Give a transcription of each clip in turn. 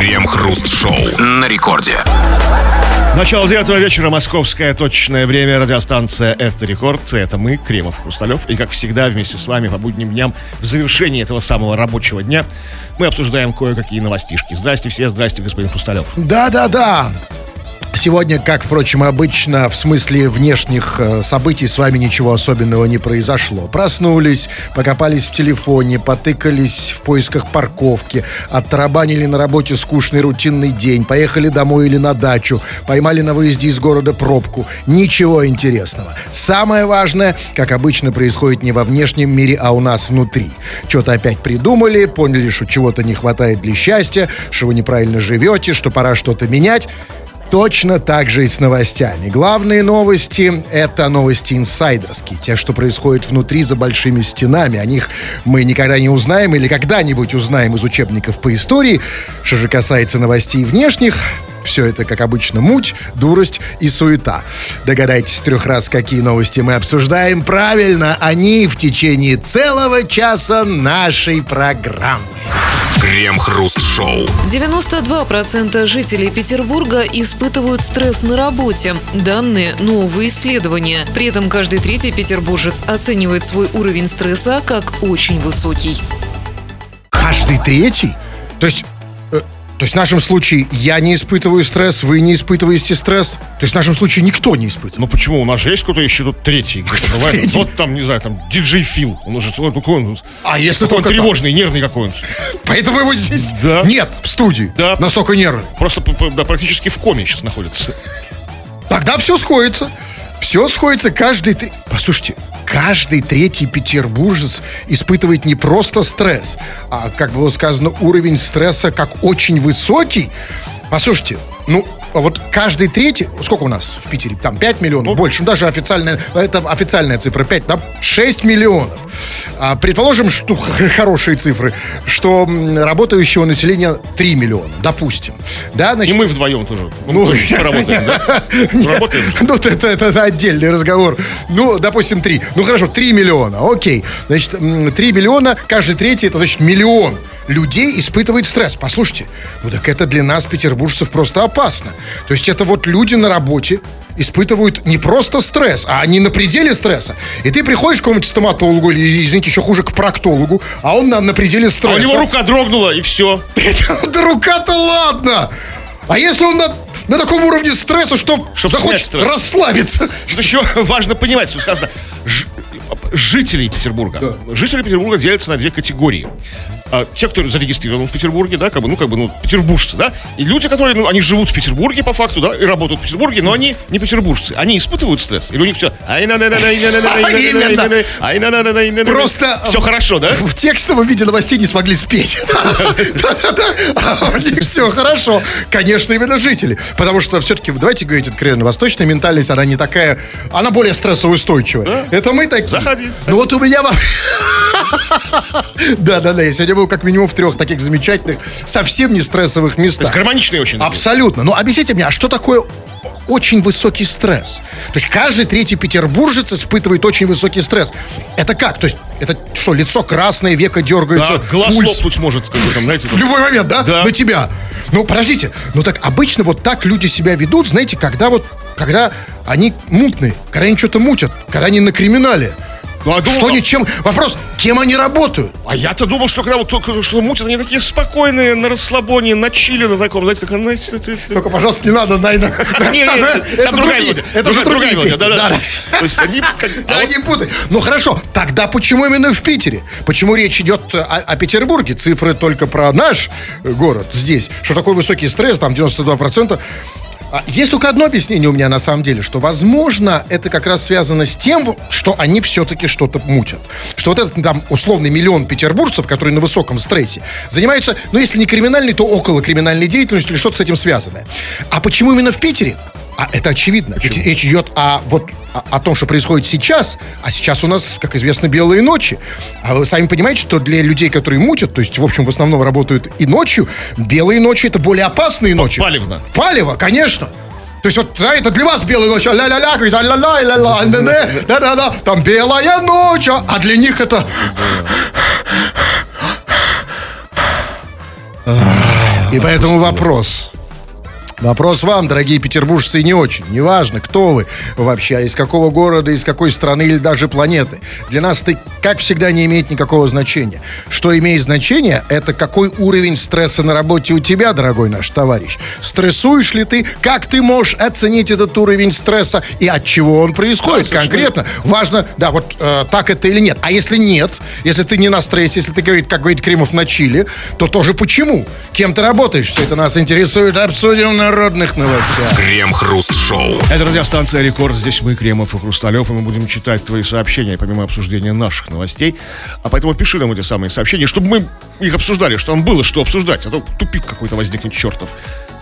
Крем-хруст-шоу на рекорде. Начало девятого вечера, московское точное время, радиостанция «Это рекорд». Это мы, Кремов Хрусталев. И, как всегда, вместе с вами по будним дням в завершении этого самого рабочего дня мы обсуждаем кое-какие новостишки. Здрасте все, здрасте, господин Хрусталев. Да-да-да. Сегодня, как, впрочем, обычно, в смысле внешних э, событий с вами ничего особенного не произошло. Проснулись, покопались в телефоне, потыкались в поисках парковки, оттарабанили на работе скучный рутинный день, поехали домой или на дачу, поймали на выезде из города пробку. Ничего интересного. Самое важное, как обычно, происходит не во внешнем мире, а у нас внутри. Что-то опять придумали, поняли, что чего-то не хватает для счастья, что вы неправильно живете, что пора что-то менять. Точно так же и с новостями. Главные новости — это новости инсайдерские. Те, что происходит внутри за большими стенами. О них мы никогда не узнаем или когда-нибудь узнаем из учебников по истории. Что же касается новостей внешних, все это, как обычно, муть, дурость и суета. Догадайтесь трех раз, какие новости мы обсуждаем. Правильно, они в течение целого часа нашей программы. Крем-хруст-шоу. 92% жителей Петербурга испытывают стресс на работе. Данные нового исследования. При этом каждый третий петербуржец оценивает свой уровень стресса как очень высокий. Каждый третий? То есть то есть в нашем случае я не испытываю стресс, вы не испытываете стресс. То есть в нашем случае никто не испытывает. Ну почему? У нас же есть кто-то еще тут третий. бывает. Вот там, не знаю, там диджей Фил. Он уже вот такой он. А если такой он тревожный, нервный какой он. Поэтому его здесь Да. нет в студии. Да. Настолько нервный. Просто да, практически в коме сейчас находится. Тогда все сходится. Все сходится каждый... тре- Послушайте, каждый третий петербуржец испытывает не просто стресс, а, как было сказано, уровень стресса как очень высокий. Послушайте, ну, а вот каждый третий... Сколько у нас в Питере? Там 5 миллионов? больше. Ну, даже официальная... Это официальная цифра 5. Там 6 миллионов. А, предположим, что хорошие цифры, что работающего населения 3 миллиона, допустим. Да, И значит, мы вдвоем тоже. Ну, Ну, работаем, да? Работаем. Ну, это, это, отдельный разговор. Ну, допустим, 3. Ну, хорошо, 3 миллиона. Окей. Значит, м, 3 миллиона, каждый третий, это значит миллион людей испытывает стресс. Послушайте, ну так это для нас, петербуржцев, просто опасно. То есть это вот люди на работе испытывают не просто стресс, а они на пределе стресса. И ты приходишь к какому-нибудь стоматологу или, извините, еще хуже, к проктологу, а он на, на пределе А стресса. у него рука дрогнула, и все. Да рука-то ладно! А если он на, на таком уровне стресса, что Чтоб захочет стресс. расслабиться? Что еще важно понимать, что сказано, ж- жителей Петербурга. Жители Петербурга делятся на две категории. А, те, кто зарегистрирован в Петербурге, да, как бы, ну, как бы, ну, петербуржцы, да, и люди, которые, ну, они живут в Петербурге по факту, да, и работают в Петербурге, но они не петербуржцы. Они испытывают стресс? Или у них все... Просто- Все хорошо, да? В текстовом виде новостей не смогли спеть. Да-да-да. А у них все хорошо. Конечно, именно жители. Потому что все-таки, давайте говорить откровенно, восточная ментальность, она не такая... Она более стрессоустойчивая. Это мы такие. Заходи, Ну вот у меня... во- Да-да-да, я сегодня был как минимум в трех таких замечательных, совсем не стрессовых То есть местах. гармоничные очень. Абсолютно. Ну, объясните мне, а что такое очень высокий стресс? То есть каждый третий петербуржец испытывает очень высокий стресс. Это как? То есть это что, лицо красное, века дергается, Да, глаз пульс лопнуть может, как бы там, знаете, в любой момент, да? Да. На тебя. Ну, подождите. Ну, так обычно вот так люди себя ведут, знаете, когда вот, когда они мутные, когда они что-то мутят, когда они на криминале. Ну, а думал, что они чем... Вопрос, кем они работают? А я-то думал, что когда вот только что мутят, они такие спокойные, на расслабоне, на чиле, на таком, знаете, так, знаете, Только, пожалуйста, не надо, Найна. Не, Это другая мелодия. Это же Другая- мелодия, песни. да-да. То есть они а Да не путай. Ну хорошо, тогда почему именно в Питере? Почему речь идет о, Петербурге? Цифры только про наш э, город здесь. Что такой высокий стресс, там 92%. А Есть только одно объяснение у меня на самом деле, что, возможно, это как раз связано с тем, что они все-таки что-то мутят. Что вот этот там условный миллион петербуржцев, которые на высоком стрессе, занимаются, ну, если не криминальной, то около криминальной деятельностью или что-то с этим связанное. А почему именно в Питере? А это очевидно. Ведь речь идет о, вот, о, о том, что происходит сейчас. А сейчас у нас, как известно, белые ночи. А вы сами понимаете, что для людей, которые мутят, то есть, в общем, в основном работают и ночью, белые ночи это более опасные ночи. Палевно. Палево, конечно. То есть вот, да, это для вас белая ночь, ля-ля-ля, говорит, ля-ля, ля-ля, не-не, да-да-да, там белая ночь, а а для них это... И поэтому вопрос. Вопрос вам, дорогие петербуржцы, не очень. Неважно, кто вы вообще, из какого города, из какой страны или даже планеты. Для нас это, как всегда, не имеет никакого значения. Что имеет значение, это какой уровень стресса на работе у тебя, дорогой наш товарищ. Стрессуешь ли ты? Как ты можешь оценить этот уровень стресса и от чего он происходит Да, конкретно? Важно, да, вот э, так это или нет. А если нет, если ты не на стрессе, если ты, говорит, как говорит Кремов, на чили, то тоже почему? Кем ты работаешь? Все это нас интересует. Обсудим в народных новостях. Крем-хруст-шоу. Это радиостанция «Рекорд». Здесь мы, Кремов и Хрусталев, и мы будем читать твои сообщения, помимо обсуждения наших новостей. А поэтому пиши нам эти самые сообщения, чтобы мы их обсуждали, что нам было что обсуждать, а то тупик какой-то возникнет чертов.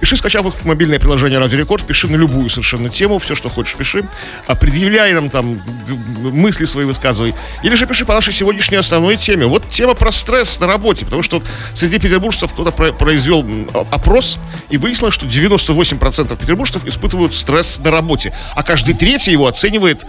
Пиши, скачав их в мобильное приложение «Радио Рекорд», пиши на любую совершенно тему, все, что хочешь, пиши. А предъявляй нам там мысли свои высказывай. Или же пиши по нашей сегодняшней основной теме. Вот тема про стресс на работе, потому что среди петербуржцев кто-то про- произвел опрос и выяснилось, что 98% петербуржцев испытывают стресс на работе, а каждый третий его оценивает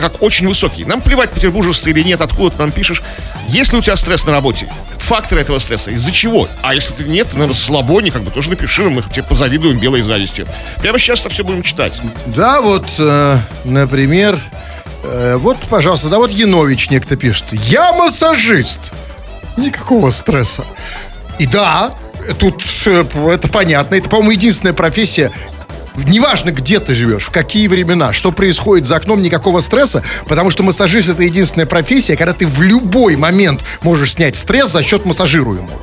как очень высокий. Нам плевать, петербуржец ты или нет, откуда ты нам пишешь. Есть ли у тебя стресс на работе? Факторы этого стресса, из-за чего? А если ты нет, наверное, слабо, не как бы тоже напиши, мы тебе позавидуем белой завистью. Прямо сейчас это все будем читать. Да, вот, э, например, э, вот, пожалуйста, да вот Янович некто пишет. Я массажист. Никакого стресса. И да, тут э, это понятно. Это, по-моему, единственная профессия, Неважно, где ты живешь, в какие времена, что происходит за окном, никакого стресса, потому что массажист это единственная профессия, когда ты в любой момент можешь снять стресс за счет массажируемого.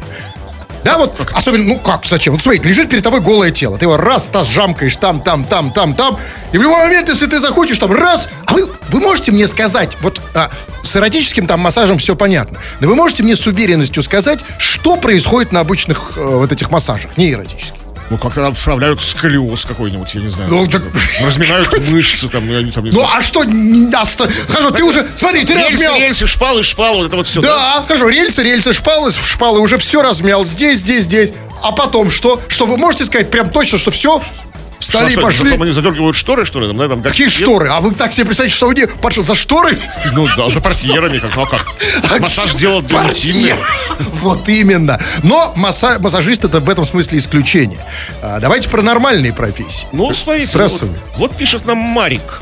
Да, вот, особенно, ну как, зачем? Вот смотри, лежит перед тобой голое тело. Ты его раз, таз жамкаешь там, там, там, там, там. И в любой момент, если ты захочешь, там, раз. А вы, вы можете мне сказать, вот а, с эротическим там массажем все понятно. Но вы можете мне с уверенностью сказать, что происходит на обычных э, вот этих массажах, не эротических? Ну, как-то там вправляют сколиоз какой-нибудь, я не знаю. Ну, так- Разминают мышцы там, ну, не там не Ну, а что? а что- Хорошо, ты уже, смотри, ты размял. рельсы, шпалы, шпалы, вот это вот все. Да, хорошо, рельсы, рельсы, шпалы, шпалы, уже все размял. Здесь, здесь, здесь. А потом что? Что вы можете сказать прям точно, что все? Встали и пошли. Потом они задергивают шторы, что ли? Там, да, там, как Какие свет. шторы? А вы так себе представляете, что они пошли за шторы? Ну да, за портьерами, как, ну а как? Массаж делают для интимного. Вот именно. Но масса- массажист это в этом смысле исключение. А, давайте про нормальные профессии. Ну, смотрите, Стрессовые. вот, вот пишет нам Марик.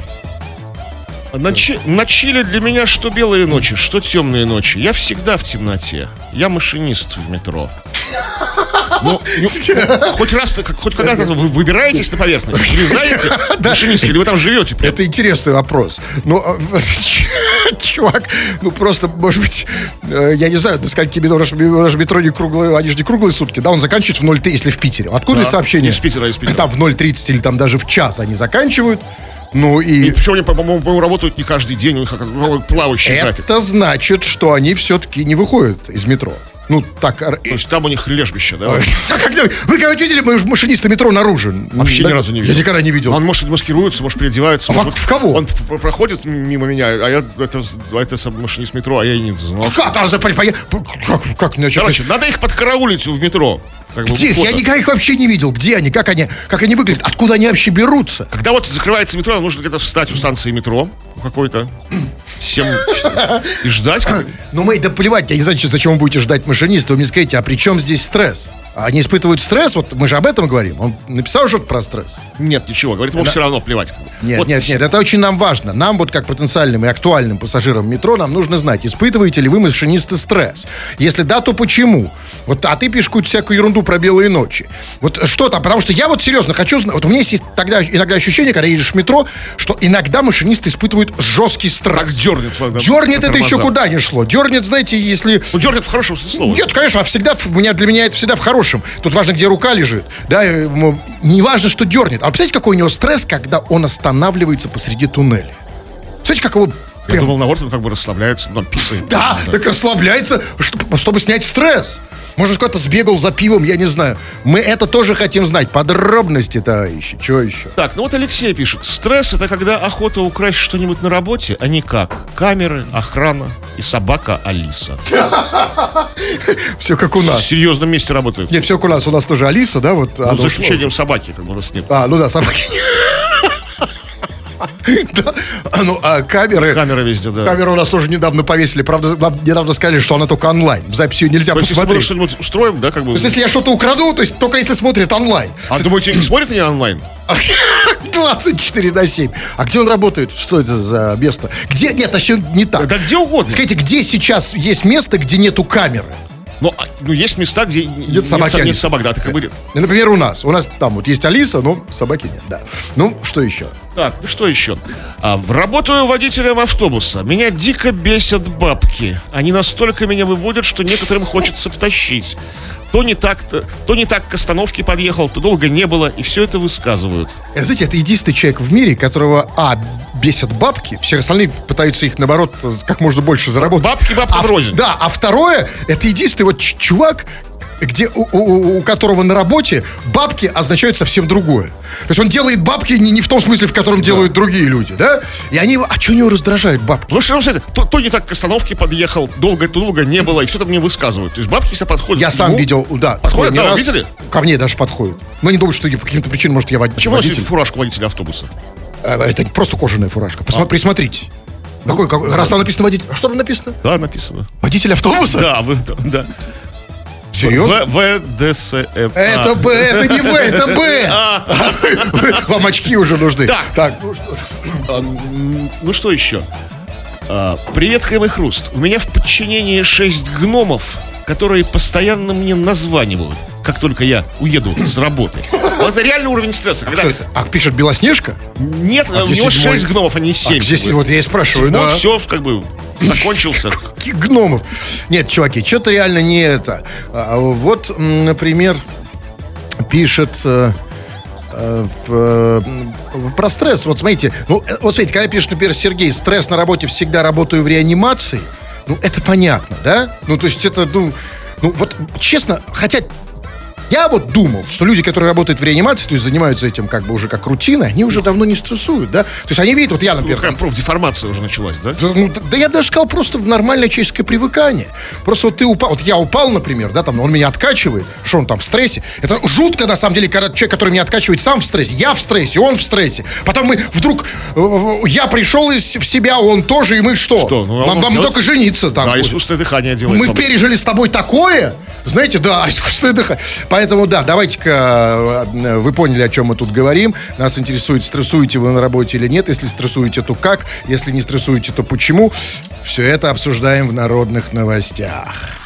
На, чи- на Чили для меня что белые ночи, что темные ночи. Я всегда в темноте. Я машинист в метро. Ну, ну, хоть раз, хоть когда-то вы выбираетесь на поверхность, влезаете, машинист, или вы там живете прям? Это интересный вопрос. Ну, а, чувак, ну просто, может быть, э, я не знаю, до скольки метро, наш наш метро не круглые, они же не круглые сутки, да, он заканчивает в 0,3, если в Питере. Откуда Да, сообщение? из Питера, из Питера. Там в 0,30 или там даже в час они заканчивают. Ну И и причем они, по-моему, работают не каждый день, у них плавающий график. это значит, что они все-таки не выходят из метро. Ну, так... То есть там у них лежбище, да? А Вы когда видели машиниста метро наружу? Вообще ни разу не видел. Я никогда не видел. Он, может, маскируется, может, переодевается. А в- кого? Он проходит мимо меня, а я это, а это машинист метро, а я и не знал. Как? А, по- как, как, ну, Короче, надо их подкараулить в метро. Как бы, Где фото. Я никогда их вообще не видел. Где они? Как они? Как они выглядят? Откуда они вообще берутся? Когда вот закрывается метро, нужно где-то встать у станции метро какой-то. Всем и ждать. Ну, мы, да плевать, я не знаю, зачем вы будете ждать машиниста. Вы мне скажите, а при чем здесь стресс? Они испытывают стресс, вот мы же об этом говорим. Он написал что-то про стресс? Нет, ничего. Говорит, ему все равно плевать. Нет, Вот нет, нет, это очень нам важно. Нам вот как потенциальным и актуальным пассажирам метро нам нужно знать, испытываете ли вы, машинисты, стресс. Если да, то почему? Вот, а ты пишешь какую-то всякую ерунду про белые ночи. Вот что там? Потому что я вот серьезно хочу знать, вот у меня есть тогда иногда ощущение, когда едешь в метро, что иногда машинисты испытывают жесткий стресс. Так дернет. да, Дернет это еще куда не шло. Дернет, знаете, если... Ну, дернет в хорошем слова. Нет, конечно, а всегда, в- меня, для меня это всегда в хорошем. Тут важно, где рука лежит. Да, э, не важно, что дернет. А представляете, какой у него стресс, когда он останавливается посреди туннеля? Представляете, как его... Я прям- думал, наоборот, он как бы расслабляется, там писает. да, так расслабляется, чтобы, чтобы снять стресс. Может, кто-то сбегал за пивом, я не знаю. Мы это тоже хотим знать. Подробности, товарищи. Чего еще? Так, ну вот Алексей пишет. Стресс это когда охота украсть что-нибудь на работе, а не как. Камеры, охрана и собака Алиса. Все как у В нас. серьезном месте работают. Нет, все как у нас. У нас тоже Алиса, да? Вот, Ну, за исключением собаки, как бы у нас нет. А, ну да, собаки. Да. А, Ну, а камеры... Камера везде, да. Камеру у нас тоже недавно повесили. Правда, нам недавно сказали, что она только онлайн. В записи ее нельзя То есть, если посмотреть. что-нибудь устроим, да, как бы... То есть, если я что-то украду, то есть только если смотрит онлайн. А думаете, не смотрят они онлайн? 24 на 7. А где он работает? Что это за место? Где? Нет, еще не так. Да где угодно. Скажите, где сейчас есть место, где нету камеры? Ну, а, ну, есть места, где нет, собаки, со- нет Алиса. собак, да, ты как бы... Ну, Например, у нас. У нас там вот есть Алиса, но собаки нет, да. Ну, что еще? Так, ну что еще? А, работаю водителем автобуса. Меня дико бесят бабки. Они настолько меня выводят, что некоторым хочется втащить. То не так, то, то не так к остановке подъехал, то долго не было, и все это высказывают. Э, Знаете, это единственный человек в мире, которого, а, бесят бабки, все остальные пытаются их, наоборот, как можно больше заработать. Бабки бабкам а, в-. Да, а второе, это единственный вот чувак, где у, у- у которого на работе бабки означают совсем другое. То есть он делает бабки не, не в том смысле, в котором делают другие люди, да? И они его, а что него раздражают бабки? Потому что, ну, смотрите, то, то не так к остановке подъехал, долго, то долго не было, и все это мне высказывают. То есть бабки себя подходят. Я сам видел, да. Подходят, да, раз. видели? Ко мне даже подходят. Но не думаю, что по каким-то причинам, может, я вод- Почему носит водитель. фуражку водителя автобуса? Э, Это просто кожаная фуражка. Посма- Присмотрите. Какой, какой- раз там написано водитель. А что там написано? Да, написано. Водитель автобуса? Да, вы, да. Серьезно? В, ВДСФ. Это А. Б, это не В, это Б. Вам очки уже нужны. Так. Так, ну что. А, Ну что еще? А, Привет, Крем и Хруст. У меня в подчинении шесть гномов, которые постоянно мне названивают, как только я уеду с работы. Вот это реальный уровень стресса. Когда Кто это? А, пишет Белоснежка? нет, А у него седьмой? шесть гномов, а не семь. А здесь вот я и спрашиваю, да. все как бы закончился. Каких гномов? Нет, чуваки, что-то реально не это. А, Вот, м, например, пишет э, э, в, э, про стресс. Вот смотрите, ну, вот смотрите, когда пишет, например, Сергей, стресс на работе всегда работаю в реанимации, ну, это понятно, да? Ну, то есть это, ну, ну вот честно, хотя я вот думал, что люди, которые работают в реанимации, то есть занимаются этим как бы уже как рутина, они уже давно не стрессуют, да? То есть они видят, вот я, Ну, например, Какая профдеформация уже началась, да? да, ну, да- я даже сказал, просто нормальное человеческое привыкание. Просто вот ты упал, вот я упал, например, да, там, он меня откачивает, что он там в стрессе. Это жутко, на самом деле, когда человек, который меня откачивает, сам в стрессе, я в стрессе, он в стрессе. Потом мы вдруг, э, я пришел из, в себя, он тоже, и мы что? Что? Ну, а нам нам только жениться там Да, будет. искусственное дыхание делает. Мы вам. пережили с тобой такое, знаете, да, искусственное дыхание. Поэтому, да, давайте-ка, э, вы поняли, о чем мы тут говорим. Нас интересует, стрессуете вы на работе или нет. Если стрессуете, то как? Если не стрессуете, то почему? Все это обсуждаем в народных новостях.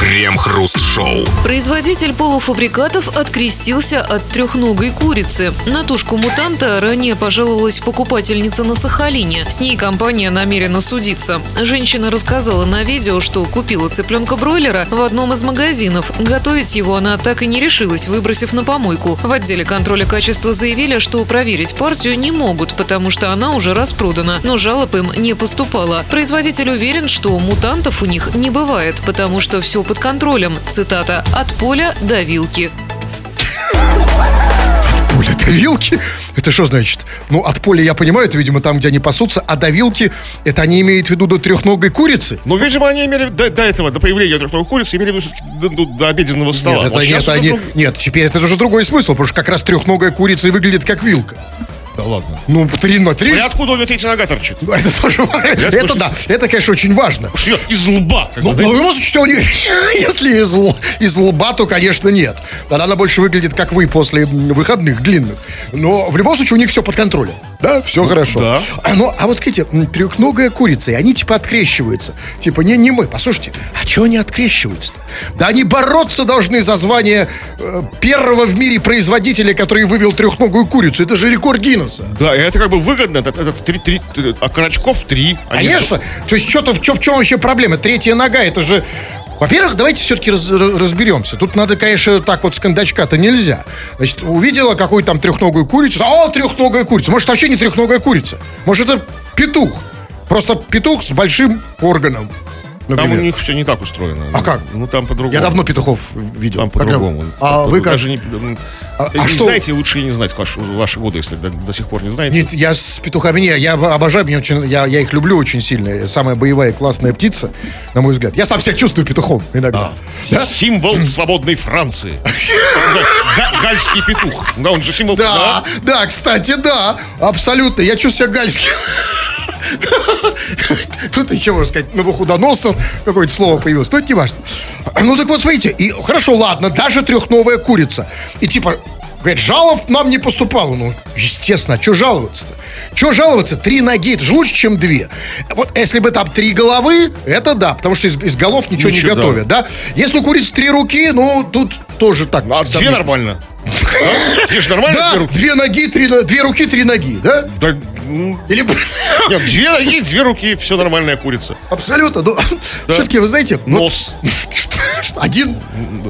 Крем-хруст-шоу. Производитель полуфабрикатов открестился от трехногой курицы. На тушку мутанта ранее пожаловалась покупательница на Сахалине. С ней компания намерена судиться. Женщина рассказала на видео, что купила цыпленка-бройлера в одном из магазинов. Готовить его она так и не решилась, выбросив на помойку. В отделе контроля качества заявили, что проверить партию не могут, потому что она уже распродана. Но жалоб им не поступало. Производитель уверен, что мутантов у них не бывает, потому что все под контролем. Цитата «От поля до вилки». Поля до вилки? Это что значит? Ну, от поля я понимаю, это, видимо, там, где они пасутся, а до вилки, это они имеют в виду до трехногой курицы? Ну, видимо, они имели до, до этого, до появления трехногой курицы, имели в виду все-таки до, до- до обеденного стола. Нет, это, Вот нет, сейчас уже они- друг- нет, теперь это уже другой смысл, потому что как раз трехногая курица и выглядит как вилка. Да ладно. Ну, три на три. Смотря откуда у нее третья нога торчит. Ну, Это тоже важно. Это да, это, конечно, очень важно. Из лба. Ну, в любом случае, если из, из лба, то, конечно, нет. Тогда она больше выглядит, как вы после выходных длинных. Но в любом случае у них все под контролем. Да, все хорошо. да. А, ну, а вот скажите, трехногая курица, и они типа открещиваются. Типа, не, не мы. Послушайте, а чего они открещиваются-то? Да они бороться должны за звание э, первого в мире производителя, который вывел трехногую курицу. Это же рекорд Гиннесса. Да, и это как бы выгодно. Это, это три, три, три- а Карачков три. Они- Конечно. То есть что-то, в, чё- в чем вообще проблема? Третья нога, это же... Во-первых, давайте все-таки разберемся. Тут надо, конечно, так вот с кондачка-то нельзя. Значит, увидела какую-то там трехногую курицу. О, трехногая курица. Может, вообще не трехногая курица. Может, это петух. Просто петух с большим органом. Там например. у них все не так устроено. А как? Ну, там по-другому. Я давно петухов видел. Там по-другому. А Там вы как? Даже не, А, Не а что? знаете, лучше и не знать ваши, ваши годы, если до, до сих пор не знаете. Нет, я с петухами не, я обожаю, мне очень, я, я их люблю очень сильно. Самая боевая классная птица, на мой взгляд. Я сам себя чувствую петухом иногда. Да? Символ свободной Франции. Га- Гальский петух. Да, он же символ... Да, да, кстати, да, абсолютно. Я чувствую себя гальским. Тут еще, можно сказать, новохудоносом какое-то слово появилось. Но это не важно. Ну так вот, смотрите, и хорошо, ладно, даже трехновая курица. И типа, говорит, жалоб нам не поступало. Ну, естественно, а что жаловаться-то? Что жаловаться? Три ноги, это же лучше, чем две. Вот если бы там три головы, это да, потому что из, из голов ничего, Ничего, не готовят, да. Если у курицы три руки, ну, тут тоже так. А две сомнительно. нормально. А? Две же нормально, Да, две руки. две ноги, три, две руки, три ноги, да? Да, ну, Или... нет, две ноги, две руки, все нормальная курица. Абсолютно. Ну, все-таки, вы знаете, ну, Нос, что, один,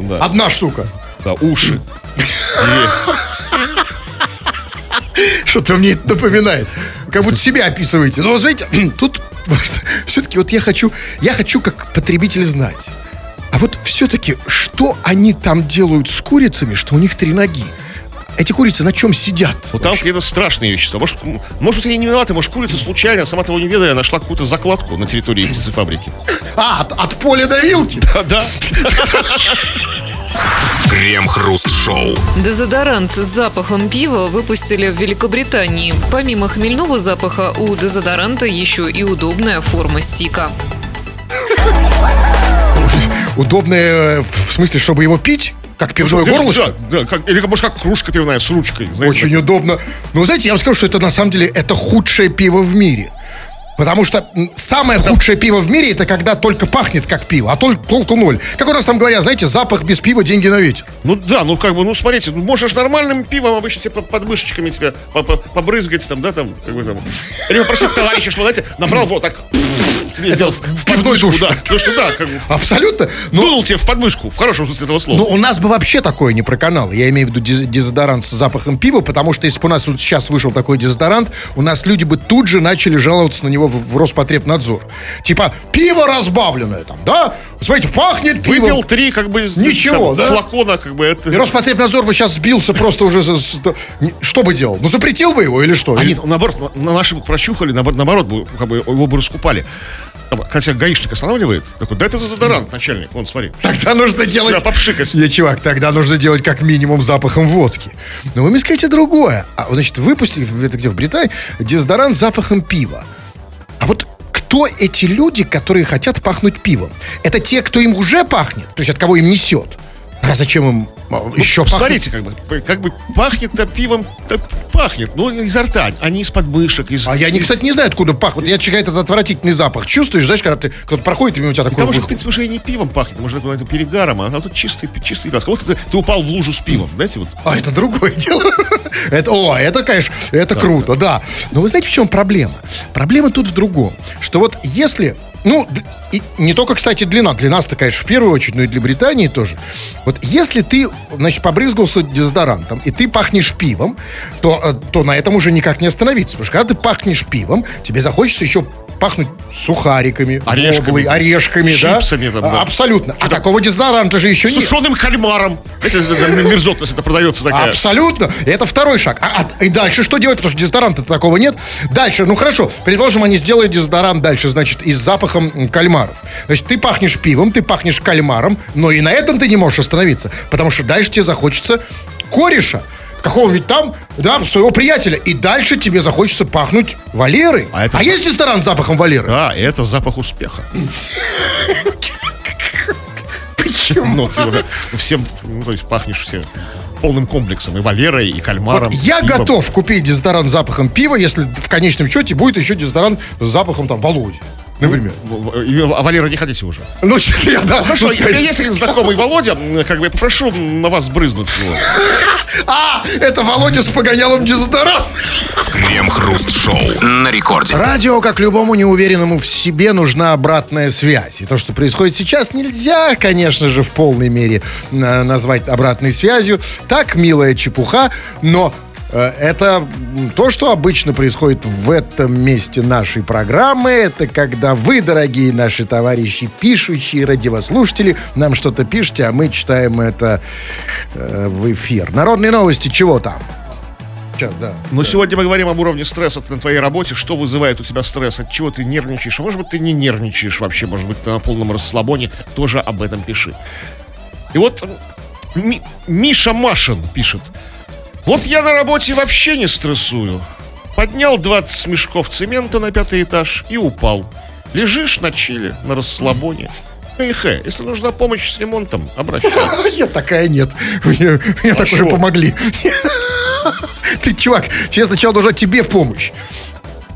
да, одна штука. да, уши. Что-то мне это напоминает. Как будто себя описываете. Но, знаете, тут все-таки вот я хочу, я хочу как потребитель знать. А вот все-таки, что они там делают с курицами, что у них три ноги? Эти курицы на чем сидят? Ну там какие-то страшные вещества. Может, может, они не виноваты, может, курица случайно, сама того не ведая, нашла какую-то закладку на территории птицефабрики. А, от, от поля до вилки? Да, да. Крем-хруст-шоу. Дезодорант с запахом пива выпустили в Великобритании. Помимо хмельного запаха, у дезодоранта еще и удобная форма стика. Удобное, э, в смысле, чтобы его пить? Как пивное горлышко? Да, да, как- или может, как кружка пивная с ручкой. знаете, Очень удобно. Но знаете, я вам скажу, что это на самом деле это худшее пиво в мире. Потому что самое худшее пиво в мире это когда только пахнет как пиво, а только толку ноль. Как у нас там говорят, знаете, запах без пива, деньги на ветер. Ну да, ну как бы, ну смотрите, ну можешь нормальным пивом обычно себе под подмышечками тебя по- по- побрызгать там, да, там, как бы там. Или попросить товарища, что, знаете, набрал вот так, тебе сделал в пивной душ. да. Ну что, да, как бы, Абсолютно. Но, дунул тебе в подмышку, в хорошем смысле этого слова. но у нас бы вообще такое не проканало. Я имею в виду дез- дезодорант с запахом пива, потому что если бы у нас вот сейчас вышел такой дезодорант, у нас люди бы тут же начали жаловаться на него в, Роспотребнадзор. Типа, пиво разбавленное там, да? Смотрите, пахнет пивом. Выпил три, как бы, Ничего, там, да? флакона, как бы, это... И Роспотребнадзор бы сейчас сбился просто уже... Что бы делал? Ну, запретил бы его или что? А Или- нет, наоборот, на наши бы прощухали, наоборот, как бы его бы раскупали. Хотя гаишник останавливает, такой, да это дезодорант, начальник, вон, смотри. Тогда нужно делать... Тебя попшикать. Не, чувак, тогда нужно делать как минимум запахом водки. Но вы мне скажите другое. А, значит, выпустили, это где, в Британии, дезодорант с запахом пива. А вот кто эти люди, которые хотят пахнуть пивом? Это те, кто им уже пахнет? То есть от кого им несет? А зачем им а, еще пахнуть? Смотрите, как бы, как бы пахнет-то пивом, так пахнет, ну, изо рта, а не из подмышек, из... А я, не, кстати, не знаю, откуда пахнет. Я чекаю этот отвратительный запах. Чувствуешь, знаешь, когда ты, кто-то проходит, и мимо тебя такой... Потому что, в принципе, уже и не пивом пахнет, может, это перегаром, а тут чистый, чистый газ. Вот ты, ты упал в лужу с пивом, знаете, вот. А это другое дело. Это, о, это, конечно, это круто, да. Но вы знаете, в чем проблема? Проблема тут в другом. Что вот если, ну, и не только, кстати, длина. Длина-то, конечно, в первую очередь, но и для Британии тоже. Вот если ты, значит, побрызгался дезодорантом, и ты пахнешь пивом, то, э, то на этом уже никак не остановиться. Потому что когда ты пахнешь пивом, тебе захочется еще пахнуть сухариками, Орешками. воблой, орешками, Чипсами да? там, да. А, Абсолютно. А такого дезодоранта же еще нет. Сушеным кальмаром. Это, это, это мерзотность, это продается такая. Абсолютно. Это второй шаг. А, а- и дальше что делать? Потому что дезодоранта такого нет. Дальше, ну хорошо, предположим, они сделают дезодорант дальше, значит, и с запахом кальмаров. Значит, ты пахнешь пивом, ты пахнешь кальмаром, но и на этом ты не можешь остановиться, потому что дальше тебе захочется кореша, какого-нибудь там, да, своего приятеля. И дальше тебе захочется пахнуть Валерой. А это- есть дезодорант с запахом Валеры? Да, и это запах успеха. Почему? Ну, типа, всем, ну, то есть пахнешь всем полным комплексом. И Валерой, и кальмаром. Вот я пивом. готов купить дезодорант с запахом пива, если в конечном счете будет еще дезодорант с запахом там Володи. Например. И- А Валера не хотите уже? Ну, что я, да. Хорошо, Ну, если есть один знакомый Володя, как бы я попрошу на вас брызнуть его. А, это Володя с погонялом дезодорант. Крем-хруст-шоу на рекорде. Радио, как любому неуверенному в себе, нужна обратная связь. И то, что происходит сейчас, нельзя, конечно же, в полной мере э, назвать обратной связью. Так, милая чепуха, но Это м, то, что обычно происходит в этом месте нашей программы. Это когда вы, дорогие наши товарищи, пишущие радиослушатели, нам что-то пишете, а мы читаем это э, в эфир. Народные новости, чего там? Сейчас, да. Но сегодня мы говорим об уровне стресса на твоей работе. Что вызывает у тебя стресс? От чего ты нервничаешь? А может быть, ты не нервничаешь вообще? Может быть, ты на полном расслабоне? Тоже об этом пиши. И вот Ми- Миша Машин пишет. Вот я на работе вообще не стрессую. Поднял 20 мешков цемента на пятый этаж и упал. Лежишь на чиле, на расслабоне. Эх, если нужна помощь с ремонтом, обращайся. Нет, такая нет. Мне, мне так уже помогли. Ты, чувак, тебе сначала нужна тебе помощь.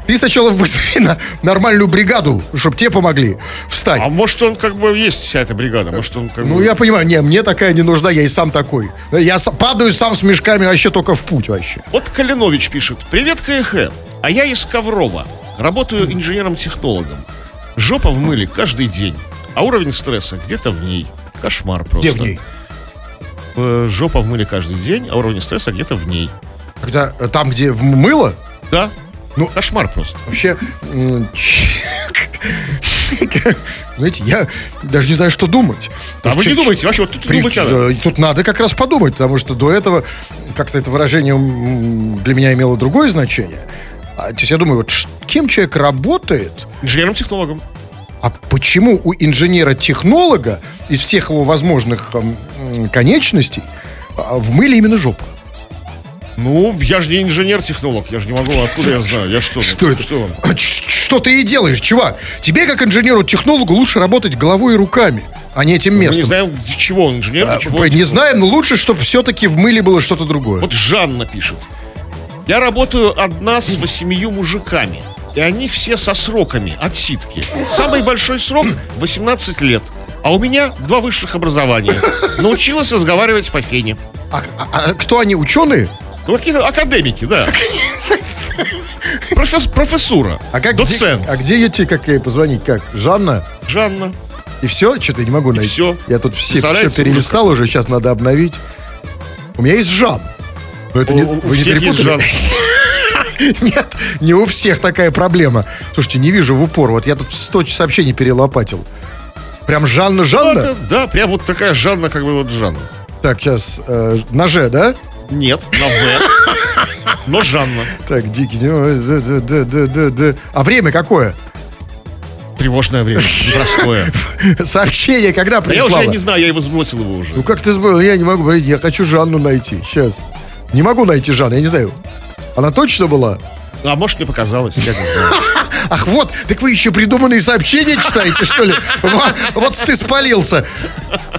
Ты сначала вызови на нормальную бригаду, чтобы тебе помогли встать. А может, он как бы есть вся эта бригада? Может, он как Ну, бы... я понимаю, не, мне такая не нужна, я и сам такой. Я с- падаю сам с мешками вообще только в путь вообще. Вот Калинович пишет. Привет, КХ. А я из Коврова. Работаю инженером-технологом. Жопа в мыле каждый день. А уровень стресса где-то в ней. Кошмар просто. Где в ней? Э, Жопа в мыле каждый день, а уровень стресса где-то в ней. Когда э, там, где в мыло, Да? Ну- кошмар просто. вообще... Знаете, я даже не знаю, что думать. А вы не думайте, вообще, вот тут При- думать надо. э, Тут надо как раз подумать, потому что до этого как-то это выражение для меня имело другое значение. А, то есть я думаю, вот кем человек работает, Инженером-технологом. а почему у инженера-технолога из всех его возможных м, м, конечностей а, в мыле именно жопа? Ну, я же не инженер-технолог, я же не могу, откуда я знаю? Я что? Что это? Что? А Что ты и делаешь, чувак? Тебе, как инженеру-технологу, лучше работать головой и руками, а не этим Мы не местом. знаем, для чего он инженер, А, чего не знаем, но лучше, чтобы все-таки в мыле было что-то другое. Вот Жанна пишет. Я работаю одна с восемью мужиками. И они все со сроками, отсидки. Самый большой срок 18 лет. А у меня два высших образования. Научилась разговаривать по фене. А, а- а кто они, ученые? Ну, какие-то академики, да. Профес- профессура. А как где, доцент. а где я тебе как ей позвонить? Как? Жанна? Жанна. И все? Что-то я не могу найти. всё. Я тут все, все перелистал уже, сейчас надо обновить. У меня есть Жан. Но это не, У- у вы не всех есть перепутали? Нет, не у всех такая проблема. Слушайте, не вижу в упор. Вот я тут 100 сообщений перелопатил. Прям Жанна, Ну, Жанна? это, да, прям вот такая Жанна, как бы вот Жанна. Так, сейчас, э, на Ж, да? Нет, на В. Но Жанна. Так, дикий. А время какое? Тревожное время, непростое. Сообщение когда Я прислала? уже не знаю, я его сбросил его уже. Ну как ты сбыл? Я не могу, я хочу Жанну найти. Сейчас. Не могу найти Жанну, я не знаю. Она точно была? А может, мне показалось, я. Ах, вот, так вы еще придуманные сообщения читаете, что ли? Вот, вот ты спалился.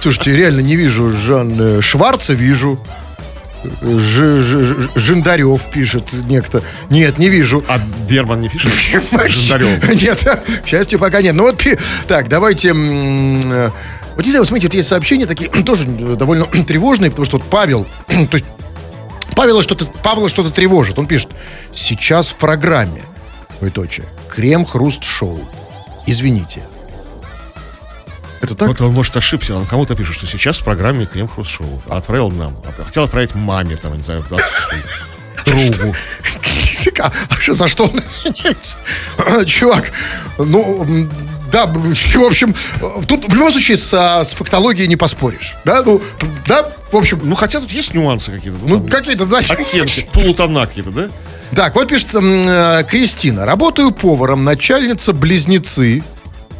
Слушайте, реально не вижу Жанны Шварца, вижу. Ж, Ж- Жиндарев пишет некто. Нет, не вижу. А Берман не пишет? Жандарев. Нет, к счастью, пока нет. Ну вот, так, давайте... э, Вот не знаю, смотрите, вот есть сообщения такие, тоже довольно тревожные, потому что вот Павел, то есть Павела что-то, Павла что-то тревожит. Он пишет, сейчас в программе, двоеточие, крем-хруст-шоу. Извините. Это так? Вот он, может, ошибся. Он кому-то пишет, что сейчас в программе Крем Хруст Шоу. А отправил нам. Хотел отправить маме, там, не знаю, другу. А, что, за что он извиняется? Чувак, ну, да, в общем, тут в любом случае с, а, с фактологией не поспоришь. Да, ну, да, в общем, Ну, хотя тут есть нюансы какие-то. ну, какие-то, да, Оттенки, полутона какие-то, да? Так, вот пишет э, Кристина. Работаю поваром, начальница близнецы.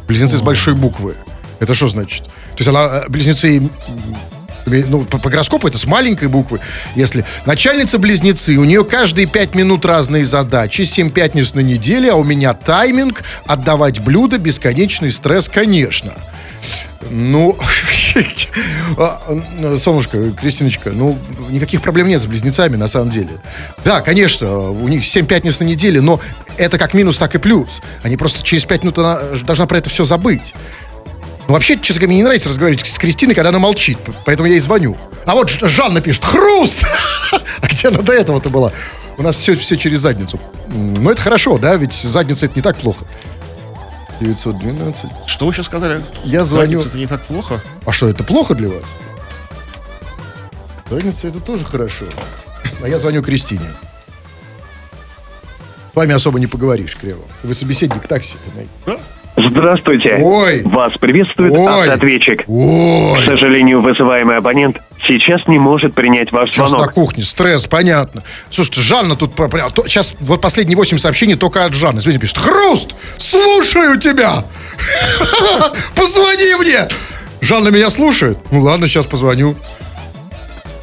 Близнецы с большой буквы. Это что значит? То есть она э, близнецы м, ну, по, по гороскопу это с маленькой буквы. Если начальница близнецы, у нее каждые пять минут разные задачи, 7 пятниц на неделе, а у меня тайминг отдавать блюдо, бесконечный стресс, конечно. Ну, а, ну, солнышко, Кристиночка, ну, никаких проблем нет с близнецами, на самом деле. Да, конечно, у них 7 пятниц на неделе, но это как минус, так и плюс. Они просто через 5 минут она должна про это все забыть. Вообще, честно говоря, мне не нравится разговаривать с Кристиной, когда она молчит, поэтому я ей звоню. А вот Жанна пишет, хруст! А где она до этого-то была? У нас все, все через задницу. М, Ну, это хорошо, да, ведь задница это не так плохо. 912. Что вы сейчас сказали? Я звоню. Задница, Это не так плохо? А что, это плохо для вас? Задница это тоже хорошо. А я звоню Кристине. С вами особо не поговоришь, Криво. Вы собеседник такси. Здравствуйте. Ой. Вас приветствует Ой. автоответчик. К Ой, сожалению, вызываемый абонент сейчас не может принять ваш сейчас на звонок. кухне, стресс, понятно. Слушайте, Жанна тут... Сейчас вот последние 8 сообщений только от Жанны. Смотрите, пишет. Хруст! Слушаю тебя! Позвони мне! Жанна меня слушает? Ну ладно, сейчас позвоню.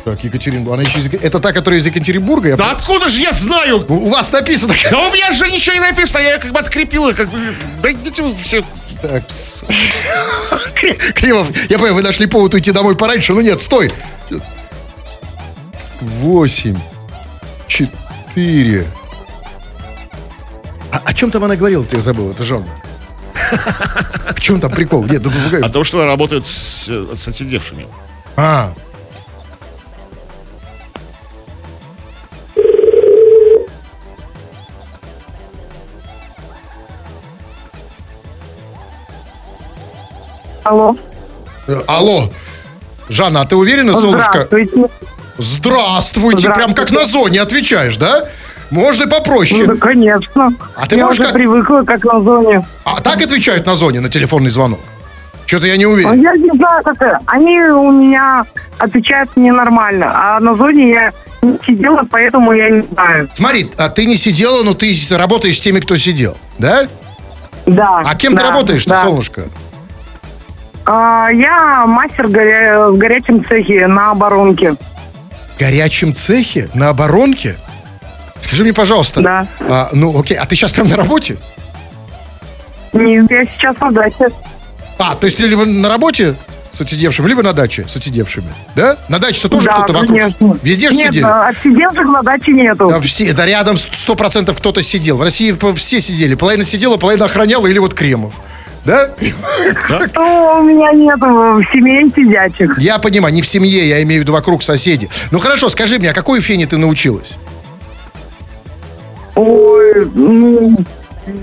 Так, Екатерина, она еще из... Это та, которая из Екатеринбурга? Я... Да откуда же я знаю? У вас написано... Да у меня же ничего не написано, я как бы открепила, как бы. Да идите вы все. Так, Кривов, я понимаю, вы нашли повод уйти домой пораньше. Ну нет, стой. Восемь. Четыре. А о чем там она говорила, ты забыл, это Жанна. В чем там прикол? Нет, ну, О том, что она работает с, с отсидевшими. А, Алло. алло. Жанна, а ты уверена, солнышко? Здравствуйте. Здравствуйте. Прям как на зоне отвечаешь, да? Можно и попроще. Ну, да, конечно. А ты Я можешь уже как- привыкла, как на зоне. А так отвечают на зоне на телефонный звонок? Что-то я не уверен. Я не знаю, как это. Они у меня отвечают мне нормально, а на зоне я не сидела, поэтому я не знаю. Смотри, а ты не сидела, но ты работаешь с теми, кто сидел, да? Да. А кем ты да, работаешь, да. солнышко? А, я мастер горя- в горячем цехе на оборонке. В горячем цехе? На оборонке? Скажи мне, пожалуйста. Да. а, ну, окей, а ты сейчас прям на работе? Нет, я сейчас на даче. А, то есть ты либо на работе с отсидевшими, либо на даче с отсидевшими, да? На даче-то тоже да, кто-то вокруг? конечно. Везде же Нет, сидели? а, отсидевших на даче нету. Да все, да рядом сто процентов кто-то сидел. В России все сидели. Половина сидела, половина охраняла или вот Кремов. Да? Ну, у меня нету в семье сидячих. Я понимаю, не в семье, я имею в виду вокруг соседей. Ну хорошо, скажи мне, а какой фене ты научилась? Ой, ну,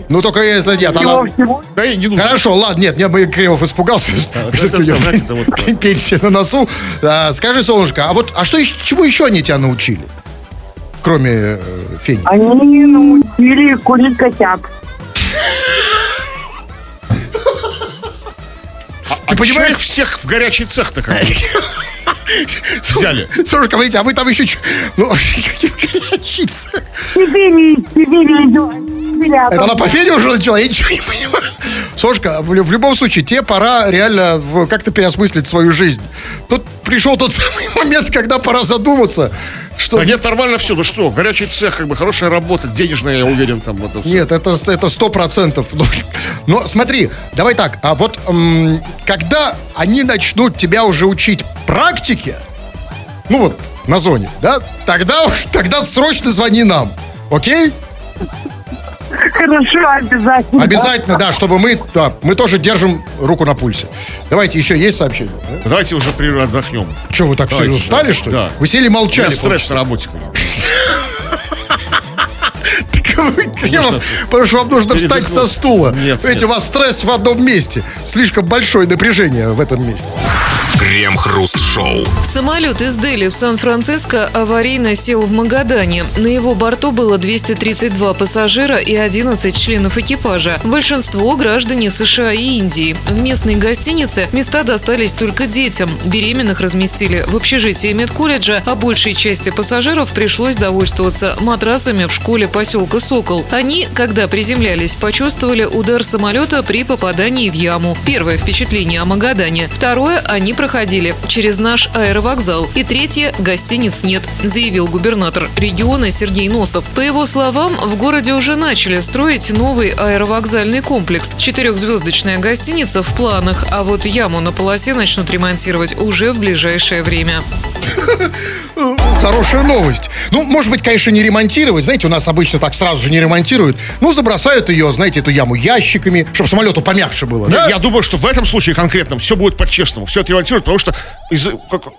Ну только если нет, всего, она... Да и не нужно. Хорошо, ладно, нет, я бы Кремов испугался. У вот- Пенсия на носу. А, Скажи, солнышко, а вот а что еще- чему еще они тебя научили? Кроме э, фени. Они научили курить котят. Понимаешь- их всех в горячий цех-то как бы взяли? Солнышко, смотрите, а вы там еще... Ну, горячица. Теперь, теперь иду. Это она по фене уже начала? Я ничего не понимаю. Сошка, в, в любом случае, тебе пора реально в- как-то переосмыслить свою жизнь. Тут пришел тот самый момент, когда пора задуматься, что... Да нет, нормально все. Ну что, горячий цех, как бы хорошая работа, денежная, я уверен, там вот это. Нет, это это сто процентов. Но, но смотри, давай так. А вот м, когда они начнут тебя уже учить практике, ну вот на зоне, да, тогда уж тогда срочно звони нам, окей? Хорошо, обязательно. Обязательно, да, чтобы мы, да, мы тоже держим руку на пульсе. Давайте еще есть сообщение. Давайте уже при- отдохнем. Что вы так все Давайте, устали, да. что ли? Да. Вы сели У меня молчали. стресс на работе. вы, Кремов, потому что вам нужно встать со стула. Видите, у вас стресс в одном месте. Слишком большое напряжение в этом месте. Крем-хруст-шоу. Самолет из Дели в Сан-Франциско аварийно сел в Магадане. На его борту было 232 пассажира и 11 членов экипажа. Большинство граждане США и Индии. В местной гостинице места достались только детям. Беременных разместили в общежитии медколледжа, а большей части пассажиров пришлось довольствоваться матрасами в школе поселка Сокол. Они, когда приземлялись, почувствовали удар самолета при попадании в яму. Первое впечатление о Магадане. Второе, они проходили через наш аэровокзал. И третье, гостиниц нет, заявил губернатор региона Сергей Носов. По его словам, в городе уже начали строить новый аэровокзальный комплекс. Четырехзвездочная гостиница в планах, а вот яму на полосе начнут ремонтировать уже в ближайшее время. Хорошая новость. Ну, может быть, конечно, не ремонтировать. Знаете, у нас обычно так сразу же не ремонтируют. Ну, забросают ее, знаете, эту яму ящиками, чтобы самолету помягче было. да? Я думаю, что в этом случае конкретно все будет по-честному. Все отремонтируют, потому что из-за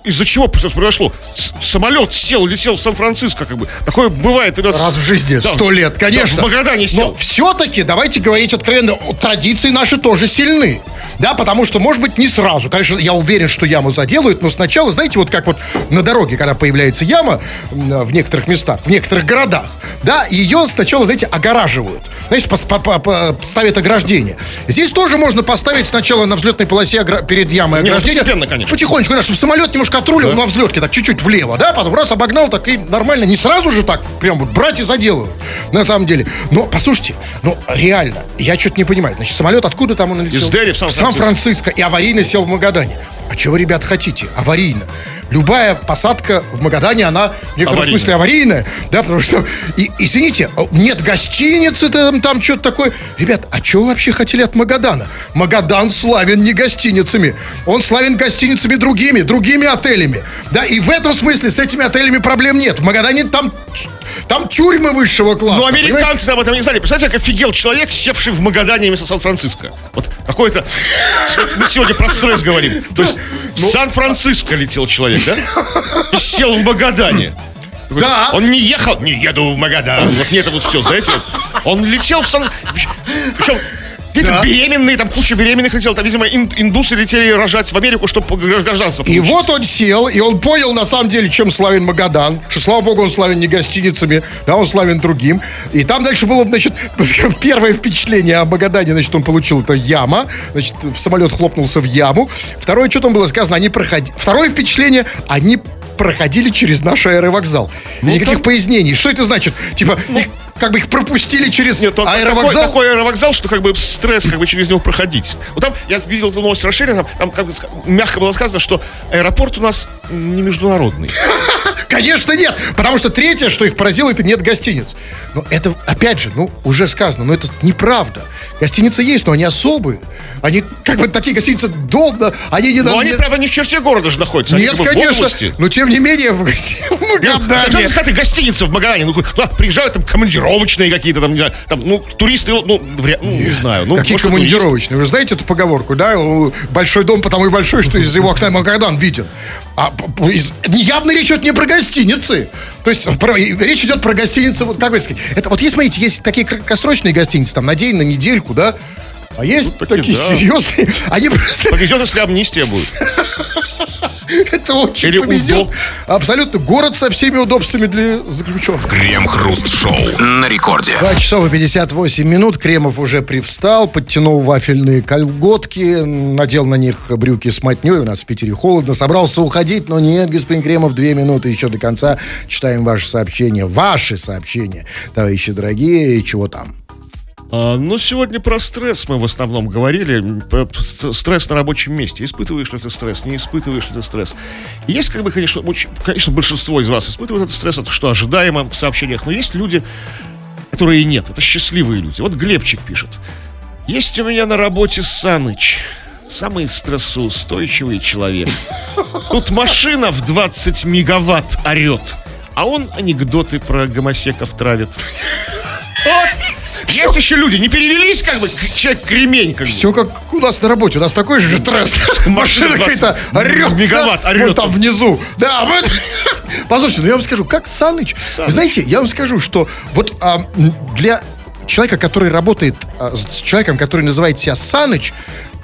из-за чего произошло? С- самолет сел, летел в Сан-Франциско, как бы. Такое бывает. и Раз в жизни, Да. сто лет, конечно. Да, в Магадане сел. Но все-таки, давайте говорить откровенно, традиции наши тоже сильны. Да, потому что, может быть, не сразу. Конечно, я уверен, что яму заделают, но сначала, знаете, вот как вот на дороге, когда появляется яма в некоторых местах, в некоторых городах, да, ее сначала, знаете, огораживают. Знаете, по- по- по- ставят ограждение. Здесь тоже можно поставить сначала на взлетной полосе огра- перед ямой ну, ограждение. постепенно, конечно. Потихонечку, да, чтобы самолет немножко отрулил на взлетке, так чуть-чуть влево, да, потом раз обогнал, так и нормально, не сразу же так, прям вот брать и заделывают, на самом деле. Но, послушайте, ну, реально, я что-то не понимаю. Значит, самолет откуда там он летел? Из Дели в Сан-Франциско. Сан-Франциско. И аварийно сел в Магадане. А чего вы, ребят, хотите? Аварийно. Любая посадка в Магадане, она в некотором Аварийная. смысле аварийная, да, потому что, и, извините, нет гостиницы, там, там что-то такое. Ребят, а вы вообще хотели от Магадана? Магадан славен не гостиницами, он славен гостиницами другими, другими отелями, да, и в этом смысле с этими отелями проблем нет. В Магадане там, там тюрьмы высшего класса. Но понимаете? американцы об этом не знали. Представляете, как офигел человек, севший в Магадане вместо Сан-Франциско. Вот какой-то... Мы сегодня про стресс говорим. То есть в Сан-Франциско летел человек, да? И сел в Магадане. Да. Он не ехал, не еду в Магадан. Вот нет, вот все, знаете. Он летел в Сан... Причем какие-то Да. беременные, там куча беременных летел. Там, видимо, ин- индусы летели рожать в Америку, чтобы гражданство И получить. вот он сел, и он понял на самом деле, чем славен Магадан. Что, слава богу, он славен не гостиницами, да, он славен другим. И там дальше было, значит, первое впечатление о Магадане, значит, он получил это яма. Значит, в самолет хлопнулся в яму. Второе, что там было сказано, они проходили... Второе впечатление, они проходили через наш аэровокзал. Никаких там- пояснений. Что это значит? Типа, их, как бы их пропустили через Нет, такой, аэровокзал? такой аэровокзал, что как бы стресс, как бы через него проходить. Вот там, я видел эту новость расширенно, там, там как бы мягко было сказано, что аэропорт у нас не международный. Конечно, нет. Потому что третье, что их поразило, это нет гостиниц. Но это, опять же, ну, уже сказано, но это неправда. Гостиницы есть, но они особые. Они, как бы, такие гостиницы долго, они не... Но они не- прямо не в черте города же находятся. они Нет, как в конечно. области. Но, тем не менее, в, в Магадане- Зачем искать гостиницы в Магадане? Ну, туда приезжают там командировочные какие-то, там, не знаю, там, ну, туристы, ну, вря- ну, не знаю. Ну, Какие может, командировочные? Вы знаете эту поговорку, да? Большой дом потому и большой, что из его окна Магадан виден. А явно речь идет не про гостиницы. То есть про- речь идет про гостиницы, вот как вы сказать. Это вот есть, смотрите, есть такие краткосрочные гостиницы, там на день, на недельку, да? А есть Ну, такие, такие да. серьезные. Они просто... Повезет, если амнистия будет. Это очень Или повезет. УДО. Абсолютно. Город со всеми удобствами для заключенных. Крем-хруст-шоу на рекорде. 2 часов и 58 минут. Кремов уже привстал, подтянул вафельные колготки, надел на них брюки с мотней. У нас в Питере холодно. Собрался уходить, но нет, господин Кремов, две минуты еще до конца. Читаем ваши сообщения. Ваши сообщения, товарищи дорогие. И чего там? А, ну, сегодня про стресс мы в основном говорили. Стресс на рабочем месте. Испытываешь ли ты стресс, не испытываешь ли ты стресс. Есть, как бы, конечно, очень, конечно, большинство из вас испытывает этот стресс, это что ожидаемо в сообщениях, но есть люди, которые нет. Это счастливые люди. Вот Глебчик пишет. Есть у меня на работе Саныч. Самый стрессоустойчивый человек. Тут машина в 20 мегаватт орет, а он анекдоты про гомосеков травит. Вот. Есть еще люди, не перевелись, как бы, человек кремень, как бы. Все как у нас на работе. У нас такой же стресс. Машина 20 какая-то орет. мегаватт орет. Вон там внизу. Да, вот. Послушайте, ну я вам скажу, как Саныч. Вы знаете, я вам скажу, что вот а, для человека, который работает а, с человеком, который называет себя Саныч,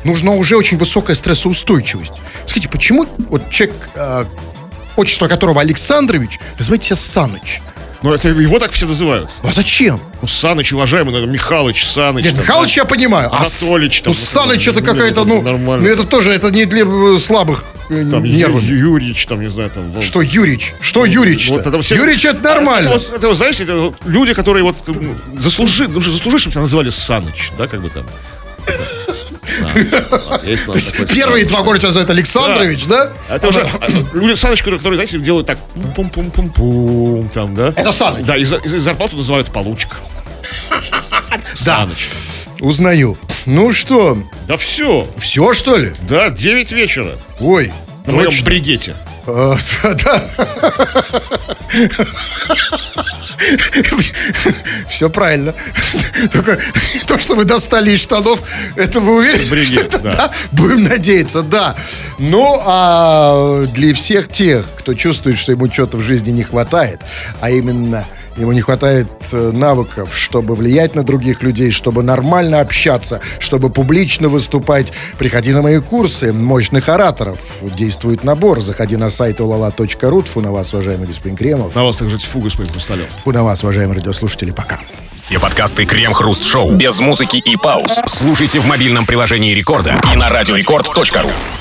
нужна уже очень высокая стрессоустойчивость. Скажите, почему вот человек, а, отчество которого Александрович, называет себя Саныч? Ну, это его так все называют. Ну а зачем? Ну, Саныч, уважаемый, наверное, Михалыч, Саныч. Нет, там, Михалыч да. я понимаю. а Анатолич там, Ну, Саныч это ну, какая-то, это ну, нормально. ну, это тоже, это не для э, слабых э, Там, нервов. Ю- Юрич, там, не знаю, там. вот. Что Юрич? Что Юрич? Вот это все- Юрич это нормально. Это, это, вот, знаешь, это люди, которые вот ну, заслужи, ну, заслужившим тебя называли Саныч, да, как бы там. Такой Первые два города тебя зовут Александрович, да? Это уже а, люди Саныч, которые, которые, знаете, делают так пум-пум-пум-пум, там, да? Это Саныч. Да, и, за- и за зарплату называют получка. Саныч. Узнаю. Ну что, Да все, все что ли? да, 9 вечера Ой. на моем бригете. Да. Все правильно. Только то, что вы достали из штанов, это вы уверены? Бригет, что это да. да? Будем надеяться, да. Ну, а для всех тех, кто чувствует, что ему чего-то в жизни не хватает, а именно ему не хватает э, навыков, чтобы влиять на других людей, чтобы нормально общаться, чтобы публично выступать, приходи на мои курсы мощных ораторов. Действует набор. Заходи на сайт olala.ru. Тьфу на вас, уважаемый господин Кремов. На вас также тьфу, господин Хрусталев. Тьфу на вас, уважаемые радиослушатели. Пока. Все подкасты Крем-Хруст Шоу без музыки и пауз слушайте в мобильном приложении Рекорда и на радиорекорд.ру.